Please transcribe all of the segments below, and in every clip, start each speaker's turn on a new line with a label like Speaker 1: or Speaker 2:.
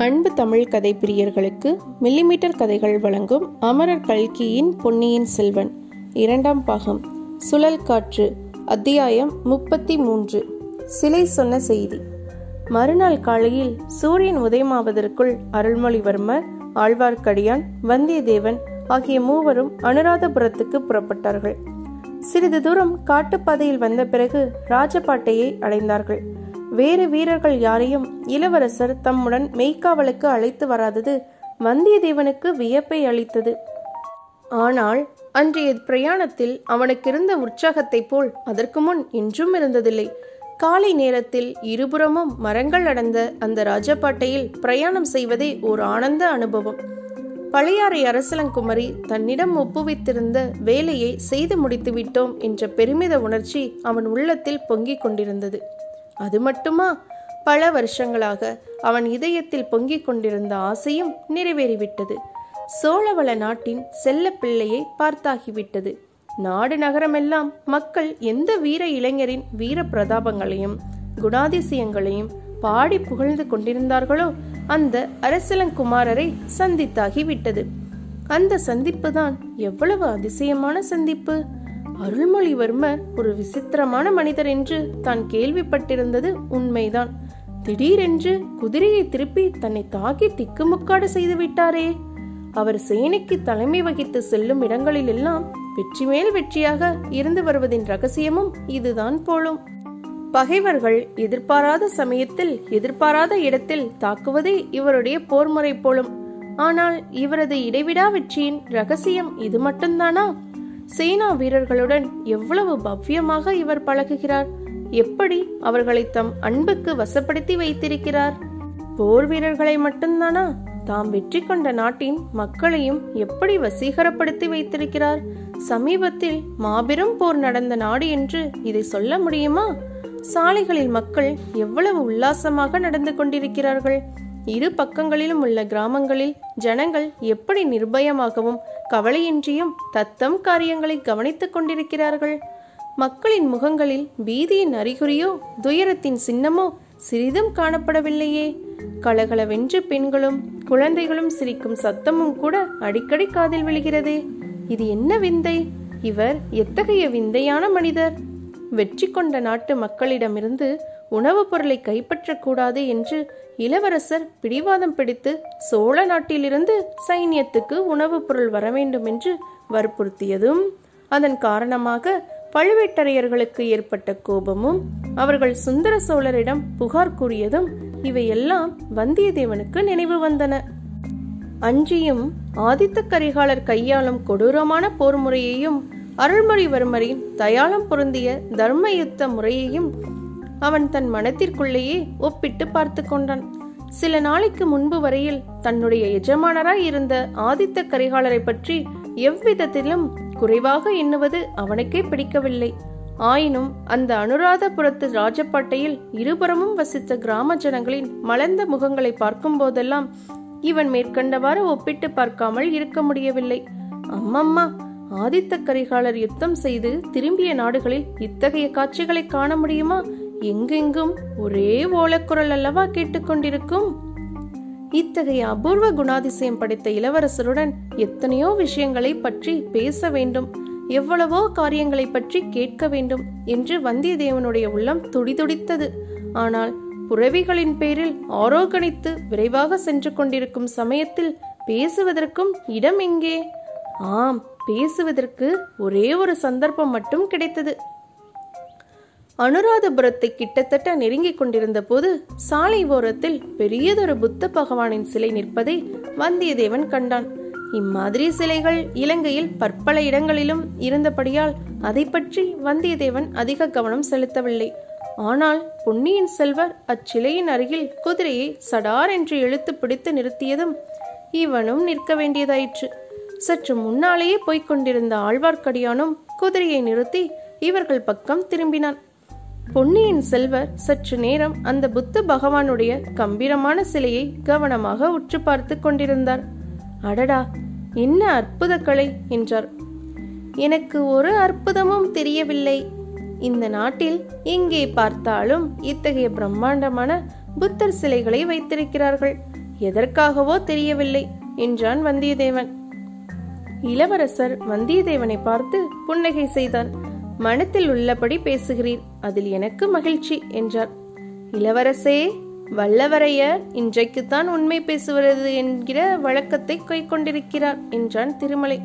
Speaker 1: அன்பு தமிழ் கதை பிரியர்களுக்கு மில்லிமீட்டர் கதைகள் வழங்கும் அமரர் கல்கியின் பொன்னியின் செல்வன் இரண்டாம் பாகம் சுழல் காற்று அத்தியாயம் முப்பத்தி மூன்று சிலை சொன்ன செய்தி. மறுநாள் காலையில் சூரியன் உதயமாவதற்குள் அருள்மொழிவர்மர் ஆழ்வார்க்கடியான் வந்தியத்தேவன் ஆகிய மூவரும் அனுராதபுரத்துக்கு புறப்பட்டார்கள். சிறிது தூரம் காட்டுப்பாதையில் வந்த பிறகு ராஜபாட்டையை அடைந்தார்கள். வேறு வீரர்கள் யாரையும் இளவரசர் தம்முடன் மெய்க்காவலுக்கு அழைத்து வராதது வந்தியத்தேவனுக்கு வியப்பை அளித்தது. ஆனால் அன்றைய பிரயாணத்தில் அவனுக்கு இருந்த உற்சாகத்தைப் போல் அதற்கு முன் என்றும் இருந்ததில்லை. காலை நேரத்தில் இருபுறமும் மரங்கள் அடர்ந்த அந்த ராஜபாட்டையில் பிரயாணம் செய்வதே ஒரு ஆனந்த அனுபவம். பழையாறை அரசலங்குமரி தன்னிடம் ஒப்புவித்திருந்த வேலையை செய்து முடித்துவிட்டோம் என்ற பெருமித உணர்ச்சி அவன் உள்ளத்தில் பொங்கிக் கொண்டிருந்தது. அது மட்டுமா? பல வருஷங்களாக அவன் இதயத்தில் பொங்கிக் கொண்டிருந்த ஆசையும் நிறைவேறிவிட்டது. சோழவள நாட்டின் செல்ல பிள்ளையை பார்த்தாகிவிட்டது. நாடு நகரமெல்லாம் மக்கள் எந்த வீர இளைஞரின் வீர பிரதாபங்களையும் குணாதிசயங்களையும் பாடி புகழ்ந்து கொண்டிருந்தார்களோ அந்த அரசலங்குமாரரை சந்தித்தாகிவிட்டது. அந்த சந்திப்பு தான் எவ்வளவு அதிசயமான சந்திப்பு! அருள்மொழிவர்மர் ஒரு விசித்திரமான மனிதர் என்று தான் கேள்விப்பட்டிருந்தது உண்மைதான். திடீரென்று குதிரையை திருப்பி தன்னை தாக்கி திக்குமுக்காடு செய்து விட்டாரே. அவர் சேனைக்கு தலைமை வகித்து செல்லும் இடங்களிலெல்லாம் வெற்றி மேல் வெற்றியாக இருந்து வருவதின் ரகசியமும் இதுதான் போலும். பகைவர்கள் எதிர்பாராத சமயத்தில் எதிர்பாராத இடத்தில் தாக்குவதே இவருடைய போர்முறை போலும். ஆனால் இவரது இடைவிடா வெற்றியின் ரகசியம் இது மட்டும்தானா? சேனா வீரர்களுடன் எவ்வளவு பவ்யமாக இவர் பழகுகிறார்? எப்படி அவர்களை தம் அன்புக்கு வசப்படுத்தி வைத்திருக்கிறார்? போர் வீரர்களை மட்டும்தானா? தாம் வெற்றி கொண்ட நாட்டின் மக்களையும் எப்படி வசீகரப்படுத்தி வைத்திருக்கிறார்? சமீபத்தில் மாபெரும் போர் நடந்த நாடு என்று இதை சொல்ல முடியுமா? சாலைகளில் மக்கள் எவ்வளவு உல்லாசமாக நடந்து கொண்டிருக்கிறார்கள்? இரு பக்கங்களிலும் உள்ள கிராமங்களில் ஜனங்கள் எப்படி நிர்பயமாகவும் கவலையின்றியும் தத்தம் காரியங்களை கவனித்துக் கொண்டிருக்கிறார்கள்? மக்களின் முகங்களில் பீதியின் அறிகுறியோ துயரத்தின் சின்னமோ சிறிதும் காணப்படவில்லையே. கலகலவென்று பெண்களும் குழந்தைகளும் சிரிக்கும் சத்தமும் கூட அடிக்கடி காதில் விழுகிறதே. இது என்ன விந்தை? இவர் எத்தகைய விந்தையான மனிதர்? வெற்றி கொண்ட நாட்டு மக்களிடமிருந்து உணவுப் பொருளை கைப்பற்றக்கூடாது என்று இளவரசர் பிடிவாதம் பிடித்து சோழ நாட்டிலிருந்து சைன்யத்துக்கு உணவுப் பொருள் வர வேண்டும் என்று வற்புறுத்தியதும் அதன் காரணமாக பழுவேட்டரையர்களுக்கு ஏற்பட்ட கோபமும் அவர்கள் சுந்தர சோழரிடம் புகார் கூறியதும் இவையெல்லாம் வந்தியத்தேவனுக்கு நினைவு வந்தன. அன்றியும் ஆதித்த கரிகாலர் கையாளும் கொடூரமான போர் முறையையும் அருள்மொழிவர்மரின் தயாளம் பொருந்திய தர்மயுத்த முறையையும் அவன் தன் மனத்திற்குள்ளேயே ஒப்பிட்டு பார்த்து கொண்டான். சில நாளைக்கு முன்பு வரையில் தன்னுடைய எஜமானராய் இருந்த ஆதித்த கரிகாலரை பற்றி எவ்விதத்திலும் குறைவாக எண்ணுவது அவனுக்கே பிடிக்கவில்லை. ஆயினும் அந்த அனுராதபுரத்து ராஜபாட்டையில் இருபுறமும் வசித்த கிராம ஜனங்களின் மலர்ந்த முகங்களை பார்க்கும் போதெல்லாம் இவன் மேற்கண்டவாறு ஒப்பிட்டு பார்க்காமல் இருக்க முடியவில்லை. அம்மம்மா ஆதித்த கரிகாலர் யுத்தம் செய்து திரும்பிய நாடுகளில் இத்தகைய காட்சிகளை காண முடியுமா? எங்கெங்கும் ஒரே ஓலக்குரல் அல்லவா கேட்டுக்கொண்டிருக்கும்? இத்தகைய அபூர்வ குணாதிசயம் படைத்த இளவரசருடன் எத்தனையோ விஷயங்களை பற்றி பேச வேண்டும். எவ்வளவோ காரியங்களை பற்றி கேட்க வேண்டும் என்று வந்தியத்தேவனுடைய உள்ளம் துடிதுடித்தது. ஆனால் புறவிகளின் பேரில் ஆரோகணித்து விரைவாக சென்று கொண்டிருக்கும் சமயத்தில் பேசுவதற்கும் இடம் எங்கே? ஆம் பேசுவதற்கு ஒரே ஒரு சந்தர்ப்பம் மட்டும் கிடைத்தது. அனுராதபுரத்தை கிட்டத்தட்ட நெருங்கிக் கொண்டிருந்த போது சாலை ஓரத்தில் பெரியதொரு புத்த பகவானின் சிலை நிற்பதை வந்தியத்தேவன் கண்டான். இம்மாதிரி சிலைகள் இலங்கையில் பற்பல இடங்களிலும் இருந்தபடியால் அதை பற்றி வந்தியத்தேவன் அதிக கவனம் செலுத்தவில்லை. ஆனால் பொன்னியின் செல்வர் அச்சிலையின் அருகில் குதிரையை சடார் என்று இழுத்து பிடித்து நிறுத்தியதும் இவனும் நிற்க வேண்டியதாயிற்று. சற்று முன்னாலேயே போய்க் கொண்டிருந்த ஆழ்வார்க்கடியானும் குதிரையை நிறுத்தி இவர்கள் பக்கம் திரும்பினான். பொன்னியின் செல்வர் சற்று நேரம் அந்த புத்த பகவானுடைய கம்பீரமான சிலையை கவனமாக உற்று பார்த்து கொண்டிருந்தார். அடடா என்ன அற்புத கலை என்றார். எனக்கு ஒரு அற்புதமும் தெரியவில்லை. இந்த நாட்டில் எங்கே பார்த்தாலும் இத்தகைய பிரம்மாண்டமான புத்தர் சிலைகளை வைத்திருக்கிறார்கள். எதற்காகவோ தெரியவில்லை என்றான் வந்தியத்தேவன். இளவரசர் வந்தியத்தேவனை பார்த்து புன்னகை செய்தார். மனத்தில் உள்ளபடி பேசுகிறீர். அதில் எனக்கு மகிழ்ச்சி என்றார். இளவரசே வல்லவரையர் இன்றைக்குத்தான் உண்மை பேசுவது என்கிற வழக்கத்தை கைக்கொண்டிருக்கிறார் என்றான் திருமலை.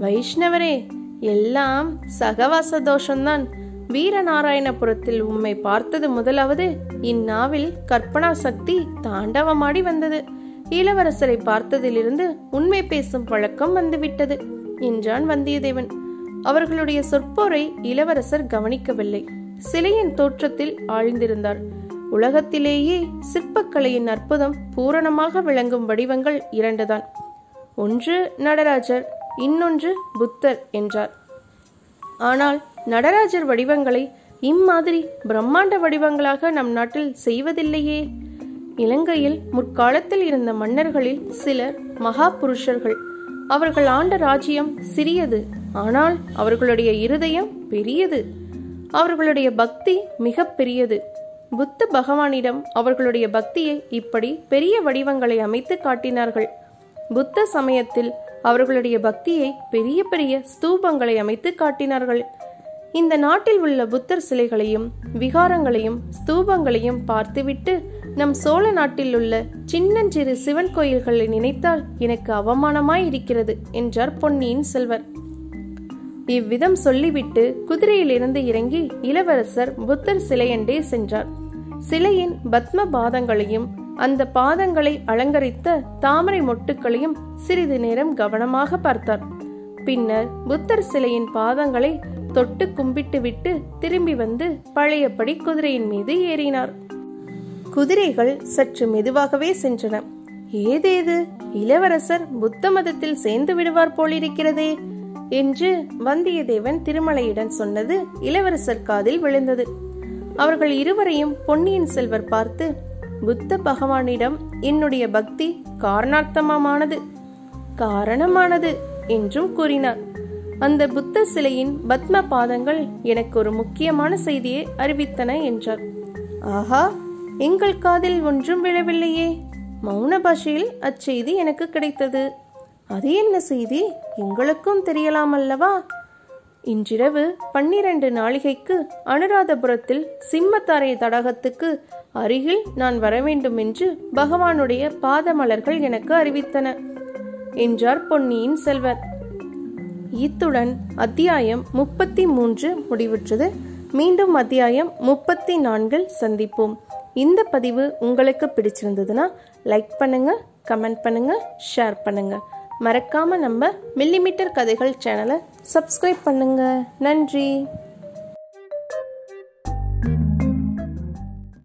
Speaker 1: வைஷ்ணவரே எல்லாம் சகவாச தோஷம்தான் வீரநாராயணபுரத்தில் உம்மை பார்த்தது முதலாவது இந்நாவில் கற்பனா சக்தி தாண்டவமாடி வந்தது. இளவரசரை பார்த்ததிலிருந்து உண்மை பேசும் பழக்கம் வந்துவிட்டது என்றான் வந்தியத்தேவன். அவர்களுடைய சொற்போரை இளவரசர் கவனிக்கவில்லை. சிலையின் தோற்றத்தில் ஆழ்ந்திருந்தார். உலகத்திலேயே சிற்பக்கலையின் அற்புதம் பூரணமாக விளங்கும் வடிவங்கள் இரண்டுதான். ஒன்று நடராஜர் இன்னொன்று புத்தர் என்றார். ஆனால் நடராஜர் வடிவங்களை இம்மாதிரி பிரம்மாண்ட வடிவங்களாக நம் நாட்டில் செய்வதில்லையே. இலங்கையில் முற்காலத்தில் இருந்த மன்னர்களில் சிலர் மகா புருஷர்கள் அவர்கள் ஆண்ட ராஜ்யம் சிறியது. ஆனால் அவர்களுடைய இருதயம் பெரியது. அவர்களுடைய பக்தி மிக பெரியது. புத்த பகவானிடம் அவர்களுடைய பக்தியை இப்படி பெரிய வடிவங்களை அமைத்து காட்டினார்கள். புத்த சமயத்தில் அவர்களுடைய பக்தியை பெரிய பெரிய ஸ்தூபங்களை அமைத்து காட்டினார்கள். இந்த நாட்டில் உள்ள புத்தர் சிலைகளையும் விகாரங்களையும் ஸ்தூபங்களையும் பார்த்துவிட்டு நம் சோழ நாட்டில் உள்ள சின்னஞ்சிறு சிவன் கோயில்களை நினைத்தால் எனக்கு அவமானமாய் இருக்கிறது என்றார் பொன்னியின் செல்வர். இவ்விதம் சொல்லிவிட்டு குதிரையிலிருந்து இறங்கி இளவரசர் புத்தர் சிலையண்டே சென்றார். சிலையின் பத்ம பாதங்களையும் அந்த பாதங்களை அலங்கரித்த தாமரை மொட்டுக்களையும் சிறிது நேரம் கவனமாக பார்த்தார். பின்னர் புத்தர் சிலையின் பாதங்களை தொட்டு கும்பிட்டுவிட்டு திரும்பி வந்து பழையபடி குதிரையின் மீது ஏறினார். குதிரைகள் சற்று மெதுவாகவே சென்றன. ஏதேது? இளவரசர் புத்த மதத்தில் சேர்ந்து விடுவார் போலிருக்கிறதே! என்று வந்தியத்தேவன் திருமலையிடம் சொன்னது இளவரசர் காதில் விழுந்தது. அவர்கள் இருவரையும் பொன்னியின் செல்வர் பார்த்து புத்த பகவானிடம் என்னுடைய பக்தி காரணார்த்தமானது காரணமானது என்றும் கூறினார். அந்த புத்த சிலையின் பத்ம பாதங்கள் எனக்கு ஒரு முக்கியமான செய்தியை அறிவித்தன என்றார். ஆஹா எங்கள் காதில் ஒன்றும் விழவில்லையே. மௌன பாஷையில் அச்செய்தி எனக்கு கிடைத்தது. அது என்ன செய்தி எங்களுக்கும் தெரியலாம் அல்லவா? இன்றிரவு பன்னிரண்டு நாளிகைக்கு அனுராதபுரத்தில் சிம்மத்தாரை தடாகத்துக்கு அருகில் நான் வரவேண்டும் என்று பகவானுடைய பாதமலர்கள் எனக்கு அறிவித்தன. என்றார் பொன்னியின் செல்வர். இத்துடன் அத்தியாயம் முப்பத்தி மூன்று முடிவுற்றது. மீண்டும் அத்தியாயம் முப்பத்தி நான்கில் சந்திப்போம். இந்த பதிவு உங்களுக்கு பிடிச்சிருந்ததுன்னா லைக் பண்ணுங்க கமெண்ட் பண்ணுங்க ஷேர் பண்ணுங்க. மறக்காமல் நம்ம மில்லிமீட்டர் கதைகள் சேனலை சப்ஸ்கிரைப் பண்ணுங்கள் நன்றி.